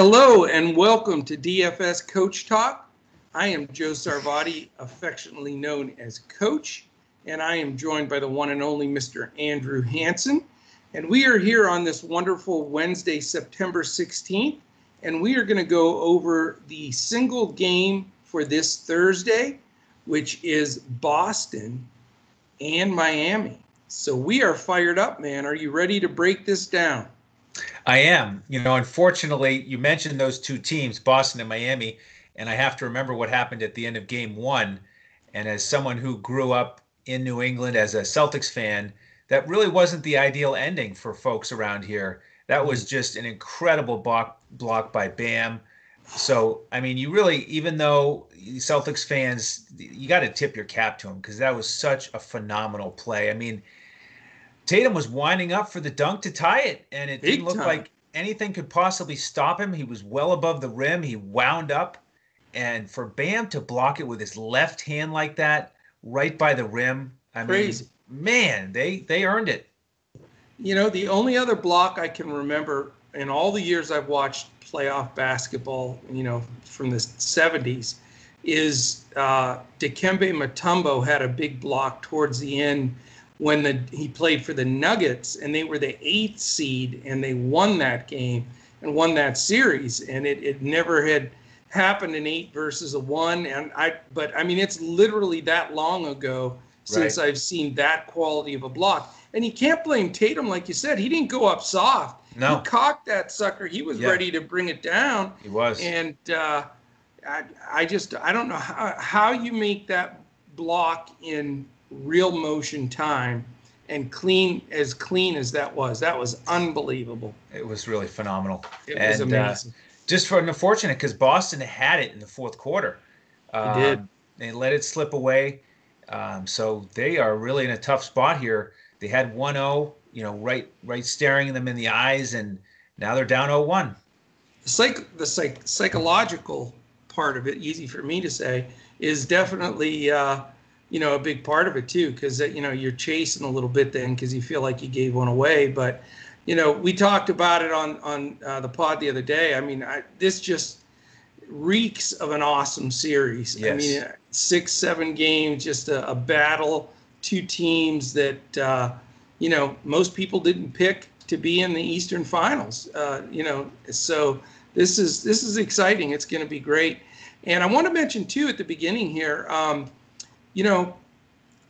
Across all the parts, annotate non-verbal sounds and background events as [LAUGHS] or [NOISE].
Hello and welcome to DFS Coach Talk. I am Joe Sarvadi, affectionately known as Coach, and I am joined by the one and only Mr. Andrew Hanson. And we are here on this wonderful Wednesday, September 16th, and we are going to go over the single game for this Thursday, which is Boston and Miami. So we are fired up, man. Are you ready to break this down? I am. You know, unfortunately, you mentioned those two teams, Boston and Miami, and I have to remember what happened at the end of game one. And as someone who grew up in New England as a Celtics fan, that really wasn't the ideal ending for folks around here. That was mm-hmm. just an incredible block block by Bam. So, I mean, you really, even though Celtics fans, you got to tip your cap to him because that was such a phenomenal play. I mean, Tatum was winding up for the dunk to tie it, and it Big didn't look time. like anything could possibly stop him. He was well above the rim. He wound up, and for Bam to block it with his left hand like that, right by the rim, I Crazy. mean, man, they they earned it. You know, the only other block I can remember in all the years I've watched playoff basketball, you know, from the 70s, is uh, Dikembe Mutombo had a big block towards the end when the he played for the Nuggets and they were the eighth seed and they won that game and won that series and it, it never had happened in eight versus a one and I but I mean it's literally that long ago since right. I've seen that quality of a block. And you can't blame Tatum like you said he didn't go up soft. No. he cocked that sucker. He was yeah. ready to bring it down. He was. And uh, I, I just I don't know how, how you make that block in real motion time and clean as clean as that was. That was unbelievable. It was really phenomenal. It was and, uh, amazing. Uh, just for unfortunate because Boston had it in the fourth quarter. Um, did. They let it slip away. Um, so they are really in a tough spot here. They had 1-0, you know, right right staring them in the eyes, and now they're down 0-1. The psych the psych psychological part of it, easy for me to say, is definitely uh, you know, a big part of it too, because you know you're chasing a little bit then because you feel like you gave one away. But you know, we talked about it on on uh, the pod the other day. I mean, I, this just reeks of an awesome series. Yes. I mean, six, seven games, just a, a battle, two teams that uh, you know most people didn't pick to be in the Eastern Finals. Uh, you know, so this is this is exciting. It's going to be great. And I want to mention too at the beginning here. Um, you know,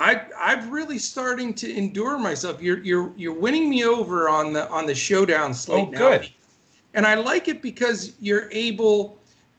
I I'm really starting to endure myself. You're you're you're winning me over on the on the showdown slate oh, now. good. And I like it because you're able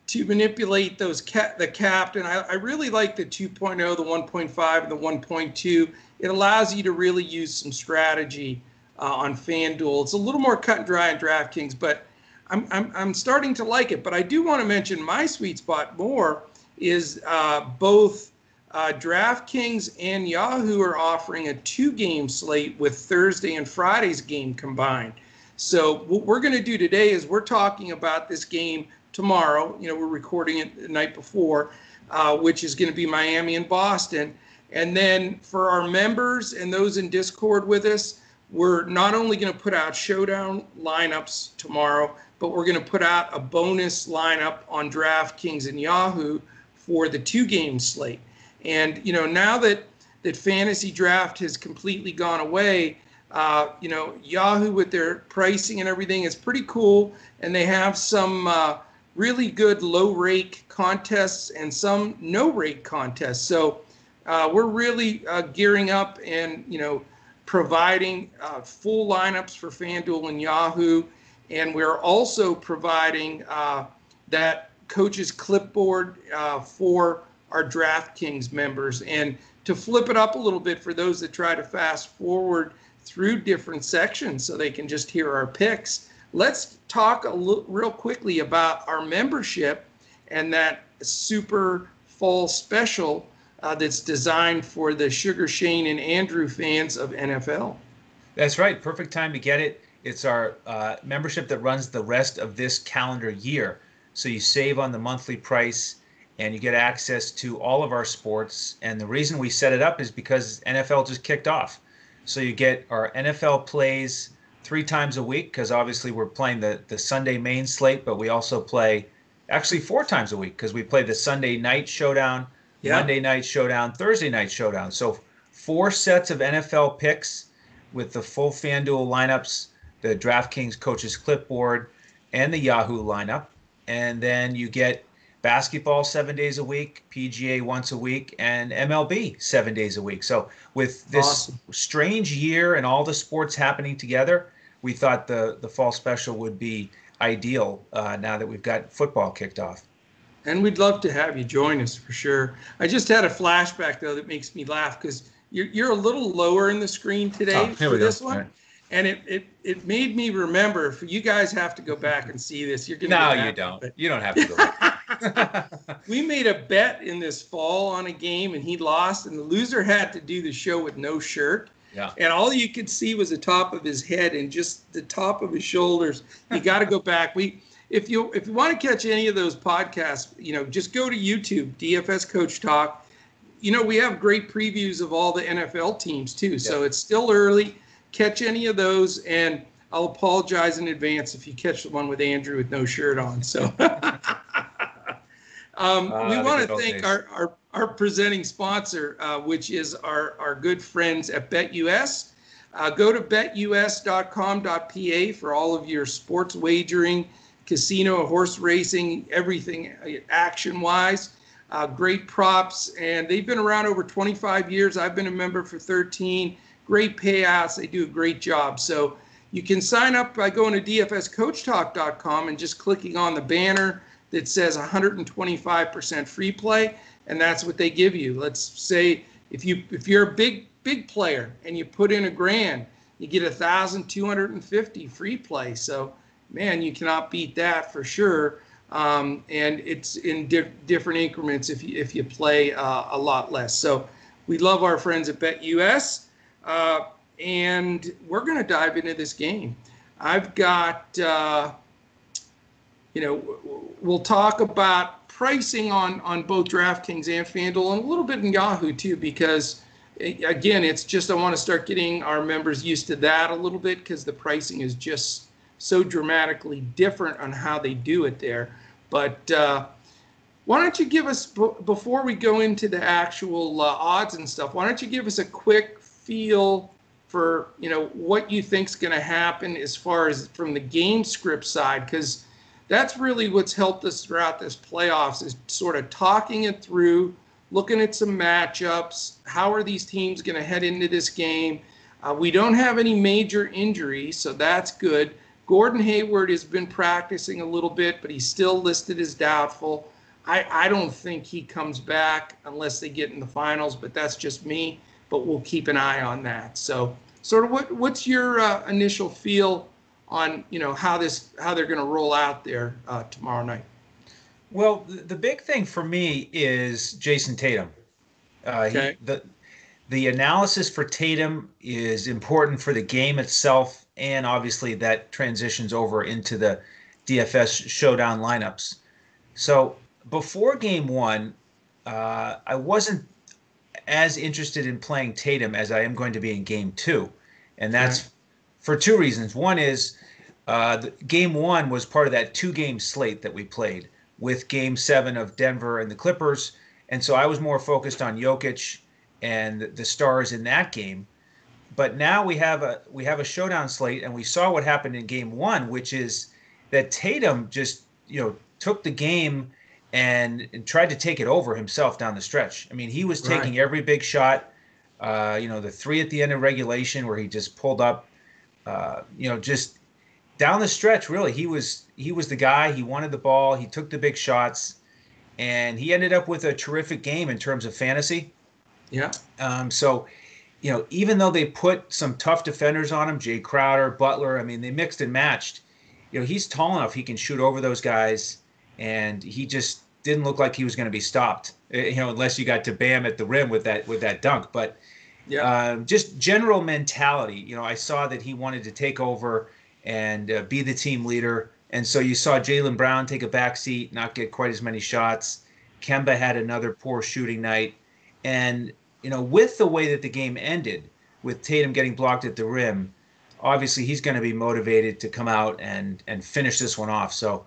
to manipulate those cap the and I, I really like the 2.0 the 1.5 and the 1.2 it allows you to really use some strategy uh, on fanduel it's a little more cut and dry on draftkings but I'm, I'm, I'm starting to like it but i do want to mention my sweet spot more is uh, both uh, DraftKings and Yahoo are offering a two game slate with Thursday and Friday's game combined. So, what we're going to do today is we're talking about this game tomorrow. You know, we're recording it the night before, uh, which is going to be Miami and Boston. And then for our members and those in Discord with us, we're not only going to put out showdown lineups tomorrow, but we're going to put out a bonus lineup on DraftKings and Yahoo for the two game slate. And you know, now that that FantasyDraft has completely gone away, uh, you know, Yahoo with their pricing and everything is pretty cool, and they have some uh, really good low rake contests and some no rake contests. So uh, we're really uh, gearing up and you know providing uh, full lineups for FanDuel and Yahoo, and we're also providing uh, that coach's clipboard for our DraftKings members. And to flip it up a little bit for those that try to fast forward through different sections so they can just hear our picks, let's talk a little real quickly about our membership and that super fall special uh, that's designed for the Sugar Shane and Andrew fans of NFL. That's right. Perfect time to get it. It's our uh, membership that runs the rest of this calendar year. So you save on the monthly price and you get access to all of our sports. And the reason we set it up is because NFL just kicked off. So you get our NFL plays three times a week because obviously we're playing the the Sunday main slate, but we also play actually four times a week because we play the Sunday night showdown, yeah. Monday night showdown, Thursday night showdown. So four sets of NFL picks with the full FanDuel lineups, the DraftKings coaches clipboard, and the Yahoo lineup. And then you get basketball seven days a week, PGA once a week, and MLB seven days a week. So with this awesome. strange year and all the sports happening together, we thought the the fall special would be ideal uh, now that we've got football kicked off. And we'd love to have you join us for sure. I just had a flashback though that makes me laugh because you're, you're a little lower in the screen today oh, for this one. Right. And it, it it made me remember. For you guys have to go back and see this. You're gonna. No, you don't. You don't have to go. [LAUGHS] we made a bet in this fall on a game, and he lost, and the loser had to do the show with no shirt. Yeah. And all you could see was the top of his head and just the top of his shoulders. You [LAUGHS] got to go back. We if you if you want to catch any of those podcasts, you know, just go to YouTube, DFS Coach Talk you know, we have great previews of all the NFL teams too. Yep. So it's still early. Catch any of those, and I'll apologize in advance if you catch the one with Andrew with no shirt on. So [LAUGHS] um, uh, we want to thank our, our, our presenting sponsor, uh, which is our, our good friends at BetUS. Uh, go to betus.com.pa for all of your sports wagering, casino, horse racing, everything uh, action wise uh, great props, and they've been around over 25 years. I've been a member for 13. Great payouts. They do a great job. So you can sign up by going to dfscoachtalk.com and just clicking on the banner that says 125% free play, and that's what they give you. Let's say if you if you're a big big player and you put in a grand, you get a thousand two hundred and fifty free play. So man, you cannot beat that for sure um, and it's in di- different increments if you, if you play uh, a lot less. So we love our friends at BetUS, uh, and we're going to dive into this game. I've got, uh, you know, we'll talk about pricing on on both DraftKings and FanDuel, and a little bit in Yahoo too, because again, it's just I want to start getting our members used to that a little bit because the pricing is just so dramatically different on how they do it there. But uh, why don't you give us, before we go into the actual uh, odds and stuff, why don't you give us a quick feel for, you know, what you think's going to happen as far as from the game script side? Because that's really what's helped us throughout this playoffs is sort of talking it through, looking at some matchups. How are these teams going to head into this game? Uh, we don't have any major injuries, so that's good. Gordon Hayward has been practicing a little bit, but he's still listed as doubtful. I, I don't think he comes back unless they get in the finals, but that's just me. But we'll keep an eye on that. So, sort of, what what's your uh, initial feel on you know how this how they're going to roll out there uh, tomorrow night? Well, the big thing for me is Jayson Tatum. Uh, okay. He, the the analysis for Tatum is important for the game itself and obviously that transitions over into the DFS showdown lineups. So before game one, uh, I wasn't as interested in playing Tatum as I am going to be in game two. And that's for two reasons. One is uh, game one was part of that two game slate that we played with game seven of Denver and the Clippers. And so I was more focused on Jokic and the stars in that game but now we have a we have a showdown slate, and we saw what happened in Game One, which is that Tatum just you know took the game and, and tried to take it over himself down the stretch. I mean, he was taking right. every big shot. Uh, you know, the three at the end of regulation where he just pulled up. Uh, you know, just down the stretch, really, he was he was the guy. He wanted the ball. He took the big shots, and he ended up with a terrific game in terms of fantasy. Yeah. Um, so you know, even though they put some tough defenders on him, Jae Crowder, Butler, I mean, they mixed and matched. You know, he's tall enough; he can shoot over those guys, and he just didn't look like he was going to be stopped. Eh, you know, unless you got to Bam at the rim with that with that dunk. But yeah, uh, just general mentality. You know, I saw that he wanted to take over and uh, be the team leader, and so you saw Jaylen Brown take a back seat, not get quite as many shots. Kemba had another poor shooting night, and you know, with the way that the game ended, with Tatum getting blocked at the rim, obviously he's going to be motivated to come out and and finish this one off. So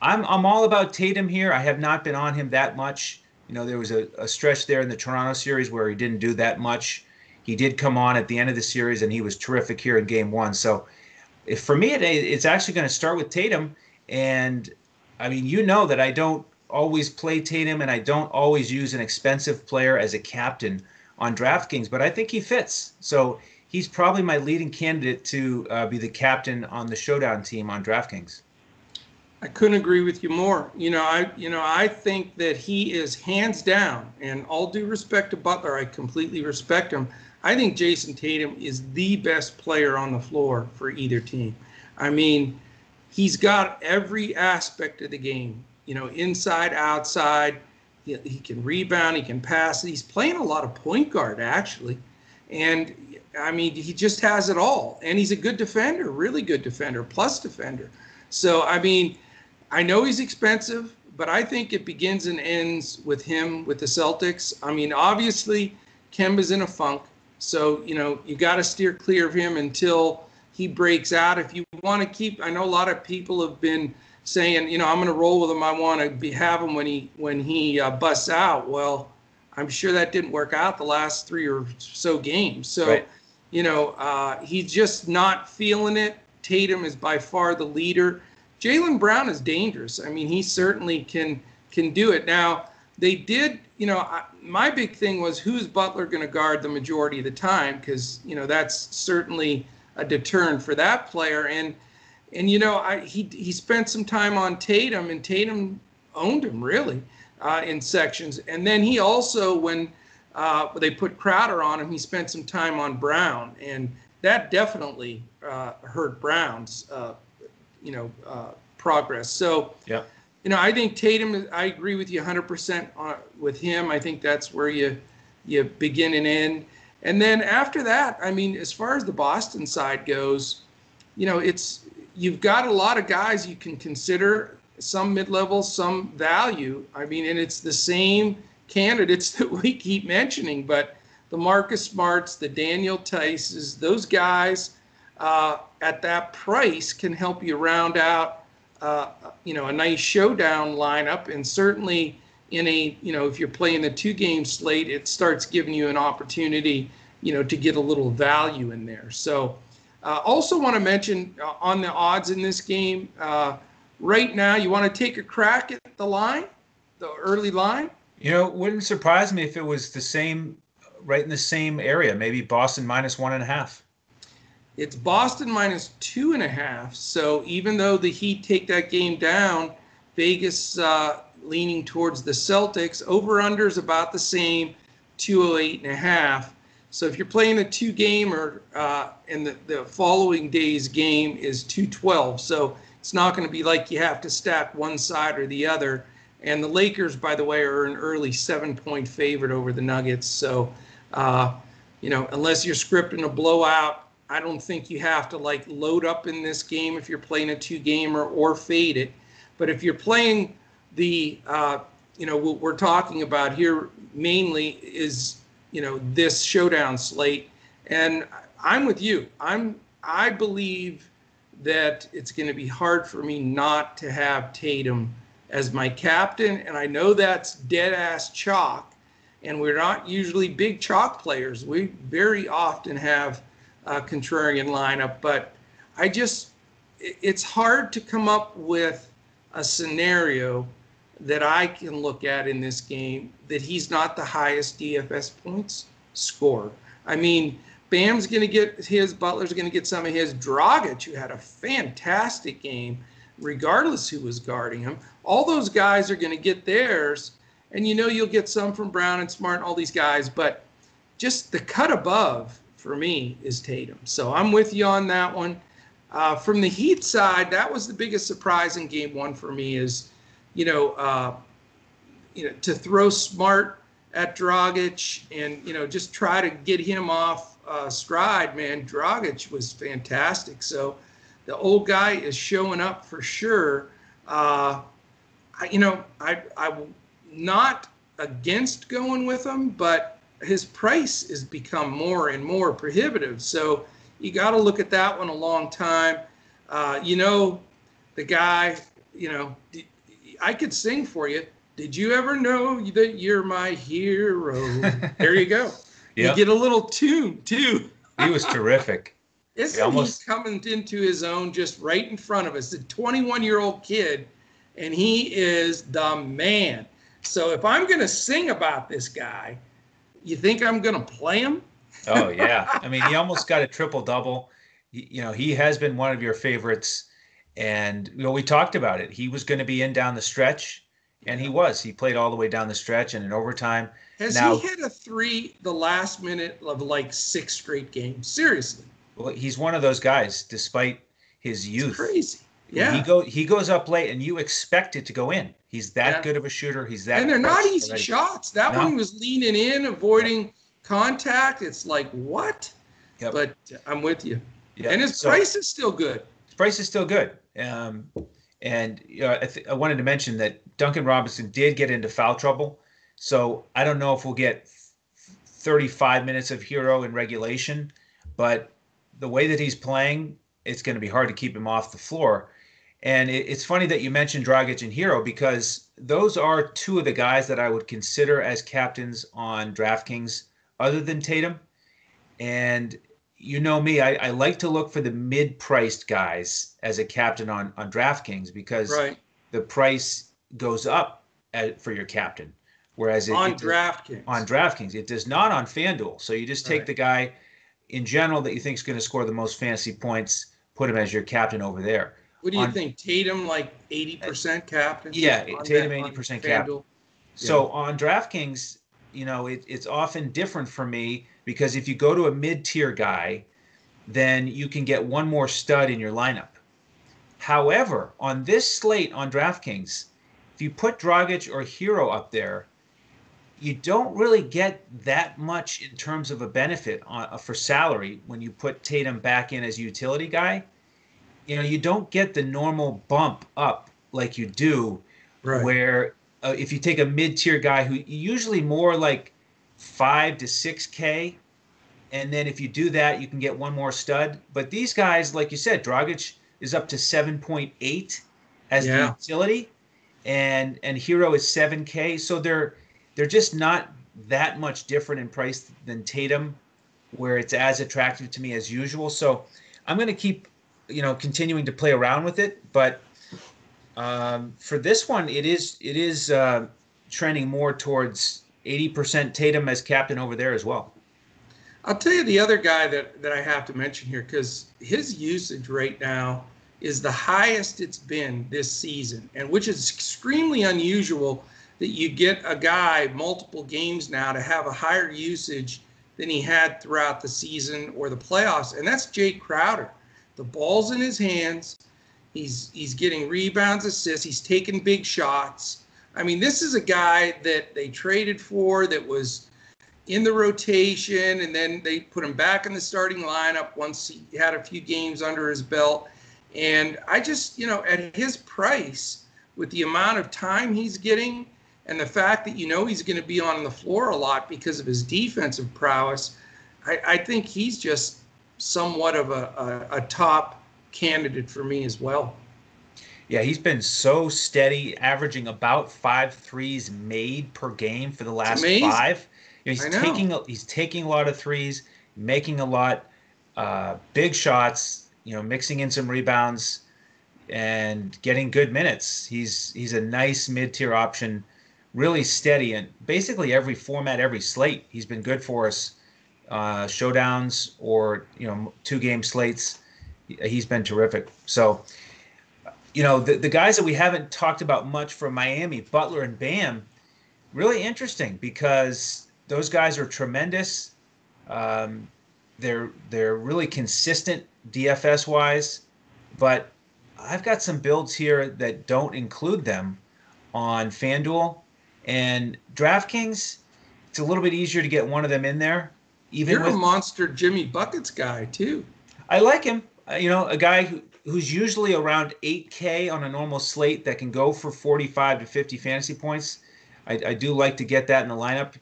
I'm I'm all about Tatum here. I have not been on him that much. You know, there was a, a stretch there in the Toronto series where he didn't do that much. He did come on at the end of the series and he was terrific here in game one. So if, for me, it, it's actually going to start with Tatum. And I mean, you know that I don't always play Tatum and I don't always use an expensive player as a captain on DraftKings, but I think he fits. So he's probably my leading candidate to uh, be the captain on the showdown team on DraftKings. I couldn't agree with you more. You know, I you know I think that he is hands down, and all due respect to Butler, I completely respect him. I think Jayson Tatum is the best player on the floor for either team. I mean, he's got every aspect of the game. You know, inside, outside. He, he can rebound. He can pass. He's playing a lot of point guard actually, and I mean, he just has it all. And he's a good defender, really good defender, plus defender. So I mean I know he's expensive, but I think it begins and ends with him with the Celtics. I mean, obviously, Kemba's in a funk, so you know you got to steer clear of him until he breaks out. If you want to keep, I know a lot of people have been saying, you know, I'm going to roll with him. I want to be have him when he when he uh, busts out. Well, I'm sure that didn't work out the last three or so games. So, right. you know, uh, he's just not feeling it. Tatum is by far the leader. Jaylen Brown is dangerous. I mean, he certainly can can do it. Now, they did, you know, I, my big thing was who's Butler going to guard the majority of the time because you know that's certainly a deterrent for that player. And and you know, I, he he spent some time on Tatum, and Tatum owned him really uh, in sections. And then he also, when uh, they put Crowder on him, he spent some time on Brown, and that definitely uh, hurt Brown's uh, you know uh, progress. So yeah, you know I think Tatum. I agree with you 100% on, with him. I think that's where you you begin and end. And then after that, I mean, as far as the Boston side goes, you know, it's you've got a lot of guys you can consider, some mid-level, some value. I mean, and it's the same candidates [LAUGHS] that we keep mentioning, but the Marcus Smarts, the Daniel Theis's, those guys uh, at that price can help you round out, uh, you know, a nice showdown lineup. And certainly in a, you know, if you're playing the two game slate, it starts giving you an opportunity, you know, to get a little value in there. So uh, also want to mention uh, on the odds in this game, uh, right now, you want to take a crack at the line, the early line? You know, wouldn't surprise me if it was the same, right in the same area, maybe Boston minus one and a half. It's Boston minus two and a half. So even though the Heat take that game down, Vegas uh, leaning towards the Celtics. Over under is about the same, 208 and a half. So if you're playing a two gamer uh, and the, the following day's game is 212. So it's not going to be like you have to stack one side or the other. And the Lakers, by the way, are an early seven point favorite over the Nuggets. So, uh, you know, unless you're scripting a blowout, I don't think you have to like load up in this game if you're playing a two gamer or fade it. But if you're playing the, uh, you know, what we're talking about here mainly is, you know, this showdown slate. And I'm with you. I'm, I believe that it's going to be hard for me not to have Tatum as my captain. And I know that's dead ass chalk. And we're not usually big chalk players. We very often have uh, contrarian lineup, but I just it's hard to come up with a scenario that I can look at in this game that he's not the highest DFS points score. I mean, Bam's going to get his, Butler's going to get some of his. Dragic, who had a fantastic game, regardless who was guarding him. All those guys are going to get theirs. And you know you'll get some from Brown and Smart and all these guys, but just the cut above for me is Tatum. So I'm with you on that one. Uh, from the Heat side, that was the biggest surprise in Game One for me. Is you know, uh, you know, to throw smart at Dragic and you know just try to get him off uh, stride. Man, Dragic was fantastic. So the old guy is showing up for sure. Uh, I, you know, I I'm not against going with him, but his price has become more and more prohibitive. So you got to look at that one a long time. Uh, you know, the guy, you know, I could sing for you. Did you ever know that you're my hero? [LAUGHS] there you go. Yep. You get a little tune too. he was [LAUGHS] terrific. Isn't he, almost... he coming into his own just right in front of us? A 21 year old kid, and he is the man. So if I'm going to sing about this guy, you think I'm going to play him? oh yeah, I mean he almost got a triple double. You know he has been one of your favorites, and you know we talked about it. He was going to be in down the stretch, and he was. He played all the way down the stretch and in overtime. Has now, he hit a three the last minute of like six straight games? Seriously. Well, he's one of those guys, despite his youth. It's crazy. Yeah. He go he goes up late and you expect it to go in. He's that yeah. good of a shooter. He's that And they're not easy already. shots. That no. one was leaning in, avoiding contact. It's like what? Yep. But I'm with you. Yep. And his so, price is still good. His price is still good. Um, and you know, I, th- I wanted to mention that Duncan Robinson did get into foul trouble. So I don't know if we'll get 35 minutes of Herro in regulation, but the way that he's playing, it's going to be hard to keep him off the floor. And it, it's funny that you mentioned Dragic and Herro because those are two of the guys that I would consider as captains on DraftKings other than Tatum. And you know me, I, I like to look for the mid-priced guys as a captain on on DraftKings because right. the price goes up at, for your captain, whereas it, on it DraftKings on DraftKings it does not on FanDuel. So you just take right. the guy in general that you think is going to score the most fantasy points, put him as your captain over there. What do you on, think? Tatum like eighty percent captain? Yeah, Tatum eighty percent captain. So yeah. on DraftKings, you know, it, it's often different for me because if you go to a mid-tier guy, then you can get one more stud in your lineup. However, on this slate on DraftKings, if you put Dragic or Herro up there, you don't really get that much in terms of a benefit on, uh, for salary when you put Tatum back in as a utility guy. You know, you don't get the normal bump up like you do right. where uh, if you take a mid-tier guy who usually more like five to six k, and then if you do that, you can get one more stud. But these guys, like you said, Dragic is up to seven point eight as yeah. the utility, and and Herro is seven k. So they're they're just not that much different in price than Tatum, where it's as attractive to me as usual. So I'm going to keep you know continuing to play around with it, but um, for this one, it is it is uh, trending more towards 80% Tatum as captain over there as well. I'll tell you the other guy that, that I have to mention here because his usage right now is the highest it's been this season, and which is extremely unusual that you get a guy multiple games now to have a higher usage than he had throughout the season or the playoffs, and that's Jae Crowder. The ball's in his hands. He's he's getting rebounds, assists. He's taking big shots. I mean, this is a guy that they traded for that was in the rotation, and then they put him back in the starting lineup once he had a few games under his belt. And I just, you know, at his price, with the amount of time he's getting, and the fact that you know he's going to be on the floor a lot because of his defensive prowess, I, I think he's just somewhat of a, a, a top candidate for me as well. Yeah, he's been so steady, averaging about five threes made per game for the last five. You know, he's taking a, he's taking a lot of threes, making a lot, uh, big shots. You know, mixing in some rebounds, and getting good minutes. He's he's a nice mid tier option, really steady and basically every format, every slate. He's been good for us, uh, showdowns or you know two game slates he's been terrific. So, you know, the, the guys that we haven't talked about much from Miami, Butler and Bam, really interesting because those guys are tremendous. Um, they're they're really consistent DFS wise, but I've got some builds here that don't include them on FanDuel and DraftKings. It's a little bit easier to get one of them in there. Even you're with, a monster Jimmy buckets guy too. I like him. Uh, you know, a guy who, who's usually around 8K on a normal slate that can go for 45 to 50 fantasy points. I, I do like to get that in the lineup.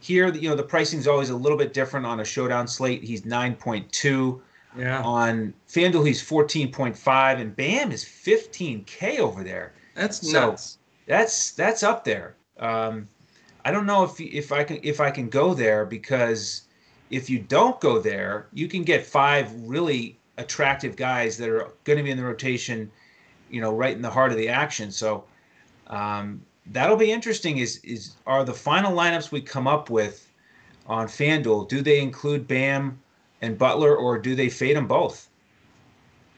Here, you know, the pricing is always a little bit different on a showdown slate. He's 9.2. Yeah. On FanDuel, he's 14.5, and Bam is 15K over there. That's nuts. That's that's up there. Um, I don't know if if I can if I can go there because if you don't go there, you can get five really attractive guys that are going to be in the rotation, you know, right in the heart of the action. So um, that'll be interesting. Is is are the final lineups we come up with on FanDuel? Do they include Bam and Butler, or do they fade them both?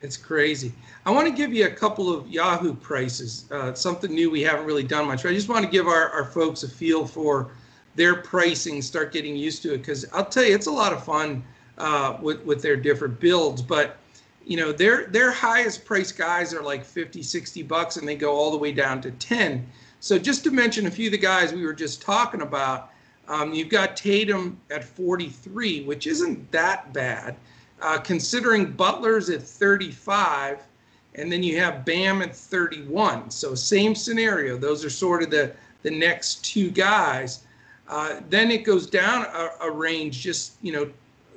It's crazy. I want to give you a couple of Yahoo prices. Uh, something new we haven't really done much. I just want to give our, our folks a feel for their pricing, start getting used to it. Because I'll tell you, it's a lot of fun uh, with with their different builds. But you know, their their highest price guys are like 50, 60 bucks, and they go all the way down to 10. So just to mention a few of the guys we were just talking about, um, you've got Tatum at 43, which isn't that bad, uh, considering Butler's at 35, and then you have Bam at 31. So same scenario. Those are sort of the the next two guys. Uh, then it goes down a, a, range, just you know,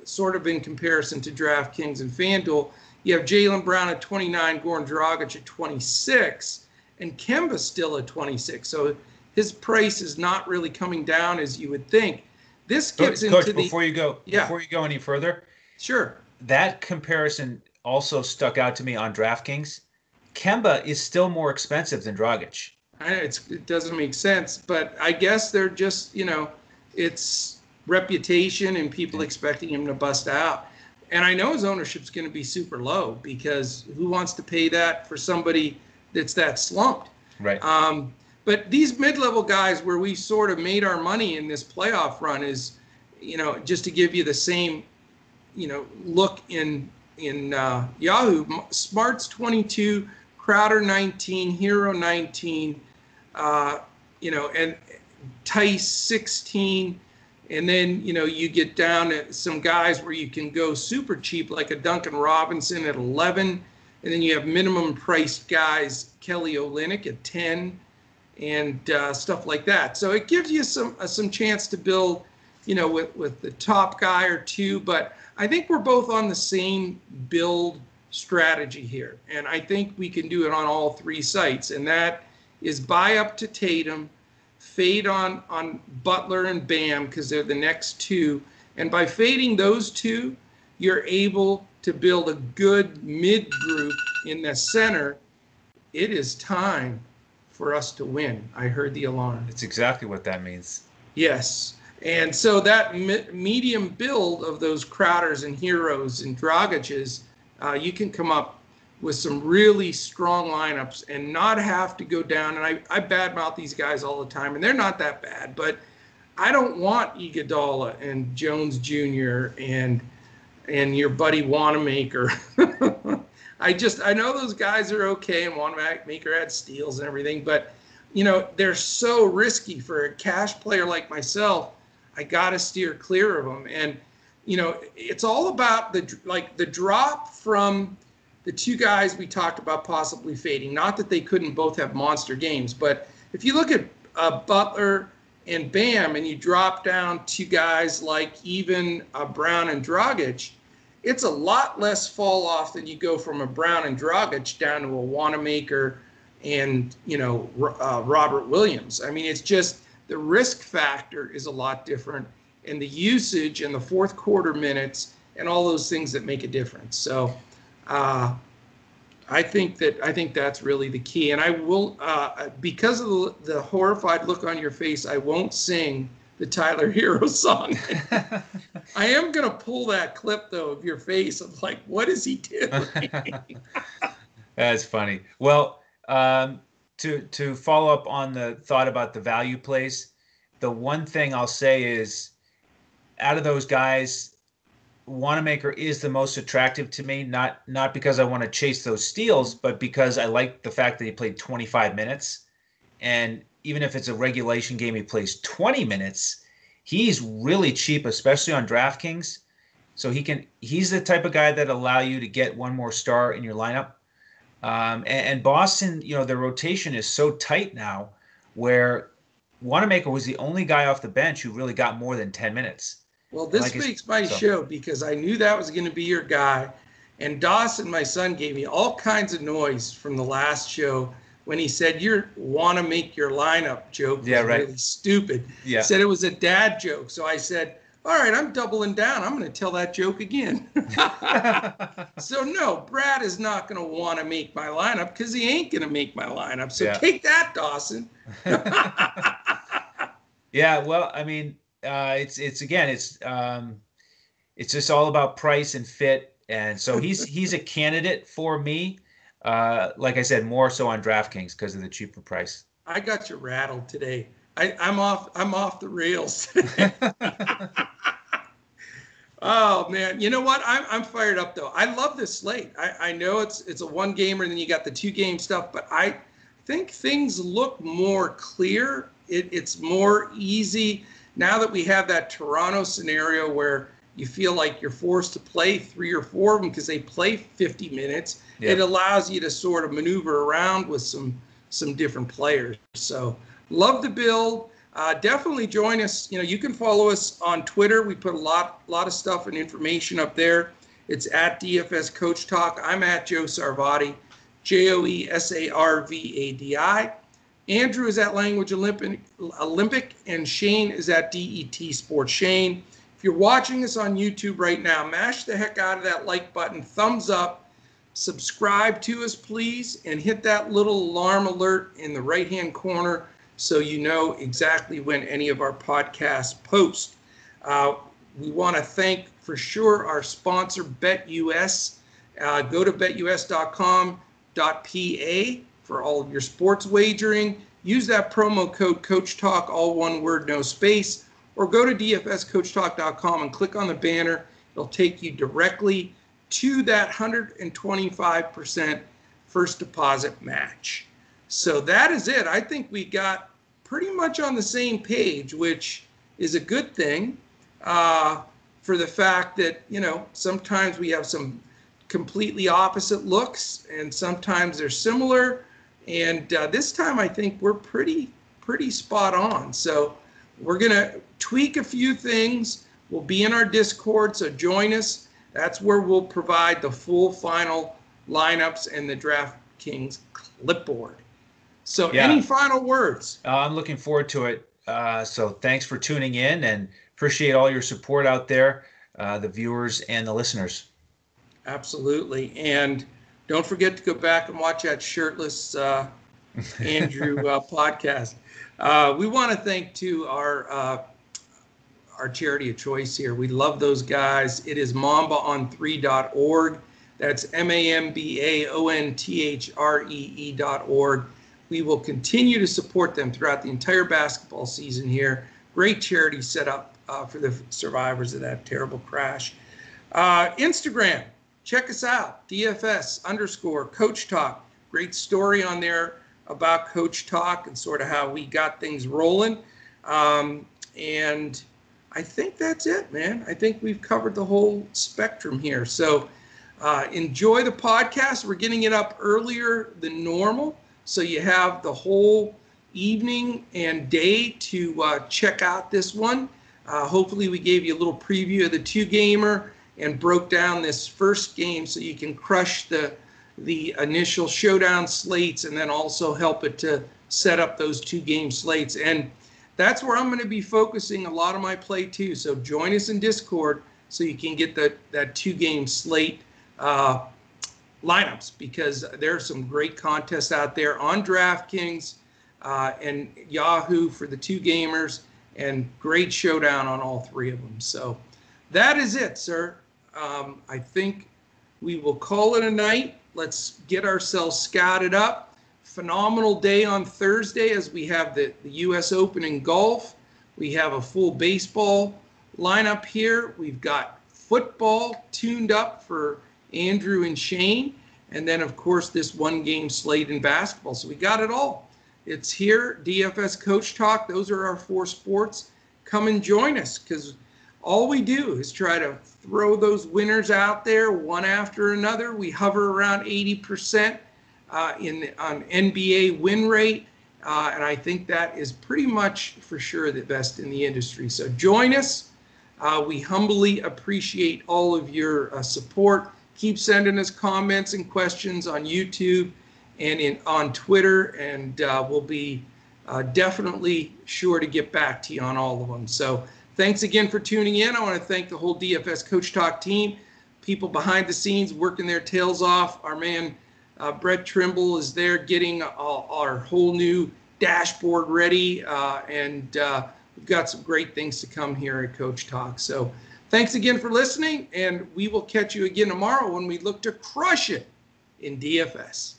sort of in comparison to DraftKings and FanDuel. You have Jaylen Brown at 29, Goran Dragic at 26, and Kemba still at 26. So his price is not really coming down as you would think. This gets Coach, into Coach, the before you go yeah. before you go any further. Sure. That comparison also stuck out to me on DraftKings. Kemba is still more expensive than Dragic. It doesn't make sense, but I guess they're just you know, it's reputation and people expecting him to bust out. And I know his ownership's going to be super low because who wants to pay that for somebody that's that slumped? Right. Um, but these mid-level guys, where we sort of made our money in this playoff run, is, you know, just to give you the same, you know, look in in uh, Yahoo. Smart's 22, Crowder 19, Herro 19, uh, you know, and Theis 16, and then, you know, you get down at some guys where you can go super cheap, like a Duncan Robinson at 11. And then you have minimum priced guys, Kelly Olynyk at 10 and uh, stuff like that. So it gives you some uh, some chance to build, you know, with, with the top guy or two. But I think we're both on the same build strategy here. And I think we can do it on all three sites. And that is buy up to Tatum, fade on on Butler and Bam because they're the next two. And by fading those two, you're able to build a good mid group in the center. It is time for us to win. I heard the alarm. It's exactly what that means. Yes. And so that me- medium build of those Crowders and Herros and Dragic's, uh, you can come up with some really strong lineups and not have to go down. And I, I badmouth these guys all the time, and they're not that bad, but I don't want Iguodala and Jones Jr. and and your buddy Wanamaker. [LAUGHS] I just I know those guys are okay, and Wanamaker had steals and everything, but you know they're so risky for a cash player like myself. I got to steer clear of them, and you know it's all about the like the drop from the two guys we talked about possibly fading. Not that they couldn't both have monster games, but if you look at uh, Butler and Bam, and you drop down to guys like even uh, Brown and Dragic, it's a lot less fall off than you go from a Brown and Dragic down to a Wanamaker and you know uh, Robert Williams. I mean, it's just the risk factor is a lot different, and the usage and the fourth quarter minutes and all those things that make a difference. So. Uh, I think that I think that's really the key, and I will uh, because of the, the, horrified look on your face. I won't sing the Tyler [LAUGHS] Herro song. [LAUGHS] I am gonna pull that clip though of your face of like, what is he doing? [LAUGHS] that's funny. Well, um, to to follow up on the thought about the value place, the one thing I'll say is, out of those guys, Wanamaker is the most attractive to me, not not because I want to chase those steals, but because I like the fact that he played 25 minutes. And even if it's a regulation game, he plays 20 minutes. He's really cheap, especially on DraftKings. So he can he's the type of guy that allow you to get one more star in your lineup. Um, and, and Boston, you know, their rotation is so tight now where Wanamaker was the only guy off the bench who really got more than 10 minutes. Well, this like makes my so. show because I knew that was going to be your guy. And Dawson, my son, gave me all kinds of noise from the last show when he said you want to make your lineup joke yeah, right. really stupid. Yeah. Said it was a dad joke. So I said, all right, I'm doubling down. I'm going to tell that joke again. [LAUGHS] so no, Brad is not going to want to make my lineup because he ain't going to make my lineup. So Yeah. take that, Dawson. [LAUGHS] [LAUGHS] Yeah, well, I mean, uh, it's it's again, it's um, it's just all about price and fit, and so he's [LAUGHS] he's a candidate for me. Uh, like I said, more so on DraftKings because of the cheaper price. I got you rattled today. I, I'm off. I'm off the rails. [LAUGHS] oh man, you know what? I'm I'm fired up though. I love this slate. I, I know it's it's a one gamer, and then you got the two game stuff, but I think things look more clear. It, it's more easy now that we have that Toronto scenario where you feel like you're forced to play three or four of them because they play 50 minutes. Yeah. It allows you to sort of maneuver around with some some different players. So love the build. Uh, definitely join us. You know, you can follow us on Twitter. We put a lot lot of stuff and information up there. It's at DFS Coach Talk. I'm at Joe Sarvadi, J O E S A R V A D I. Andrew is at Language Olympic, Olympic, and Shane is at DET Sports. Shane, if you're watching us on YouTube right now, mash the heck out of that like button, thumbs up, subscribe to us, please, and hit that little alarm alert in the right hand corner so you know exactly when any of our podcasts post. Uh, we want to thank for sure our sponsor, BetUS. Uh, go to betus.com.pa for all of your sports wagering. Use that promo code Coach Talk, all one word, no space, or go to dfscoachtalk.com and click on the banner. It'll take you directly to that 125% first deposit match. So that is it. I think we got pretty much on the same page, which is a good thing uh, for the fact that, you know, sometimes we have some completely opposite looks and sometimes they're similar. And uh, this time I think we're pretty, pretty spot on. So we're going to tweak a few things. We'll be in our Discord, so join us. That's where we'll provide the full final lineups and the DraftKings clipboard. So, Yeah. any final words? Uh, I'm looking forward to it. Uh, so thanks for tuning in and appreciate all your support out there, uh, the viewers and the listeners. Absolutely. And don't forget to go back and watch that shirtless uh, Andrew [LAUGHS] uh, podcast. Uh, we want to thank to our uh, our charity of choice here. We love those guys. It is mambaon3.org. That's M A M B A O N T H R E E dot org. We will continue to support them throughout the entire basketball season here. Great charity set up uh, for the survivors of that terrible crash. Uh, Instagram, check us out. DFS underscore Coach Talk. Great story on there about Coach Talk and sort of how we got things rolling. Um, and I think that's it, man. I think we've covered the whole spectrum here. So uh, enjoy the podcast. We're getting it up earlier than normal. So you have the whole evening and day to uh, check out this one. Uh, hopefully, we gave you a little preview of the two gamer and broke down this first game so you can crush the the initial showdown slates and then also help it to set up those two game slates. And that's where I'm going to be focusing a lot of my play too. So join us in Discord so you can get that that two game slate uh, lineups because there are some great contests out there on DraftKings uh, and Yahoo for the two gamers and great showdown on all three of them. So that is it, sir. Um, I think we will call it a night. Let's get ourselves scouted up. Phenomenal day on Thursday as we have the, the U.S. Open in golf. We have a full baseball lineup here. We've got football tuned up for Andrew and Shane. And then, of course, this one game slate in basketball. So we got it all. It's here, DFS Coach Talk. Those are our four sports. Come and join us because all we do is try to throw those winners out there one after another. We hover around 80% uh, in on NBA win rate. Uh, and I think that is pretty much for sure the best in the industry. So join us. Uh, we humbly appreciate all of your uh, support. keep sending us comments and questions on YouTube and in on Twitter, and uh, we'll be uh, definitely sure to get back to you on all of them. So thanks again for tuning in. I want to thank the whole DFS Coach Talk team, people behind the scenes working their tails off. Our man uh, Brett Trimble is there getting our, whole new dashboard ready, uh, and uh, we've got some great things to come here at Coach Talk. So thanks again for listening, and we will catch you again tomorrow when we look to crush it in DFS.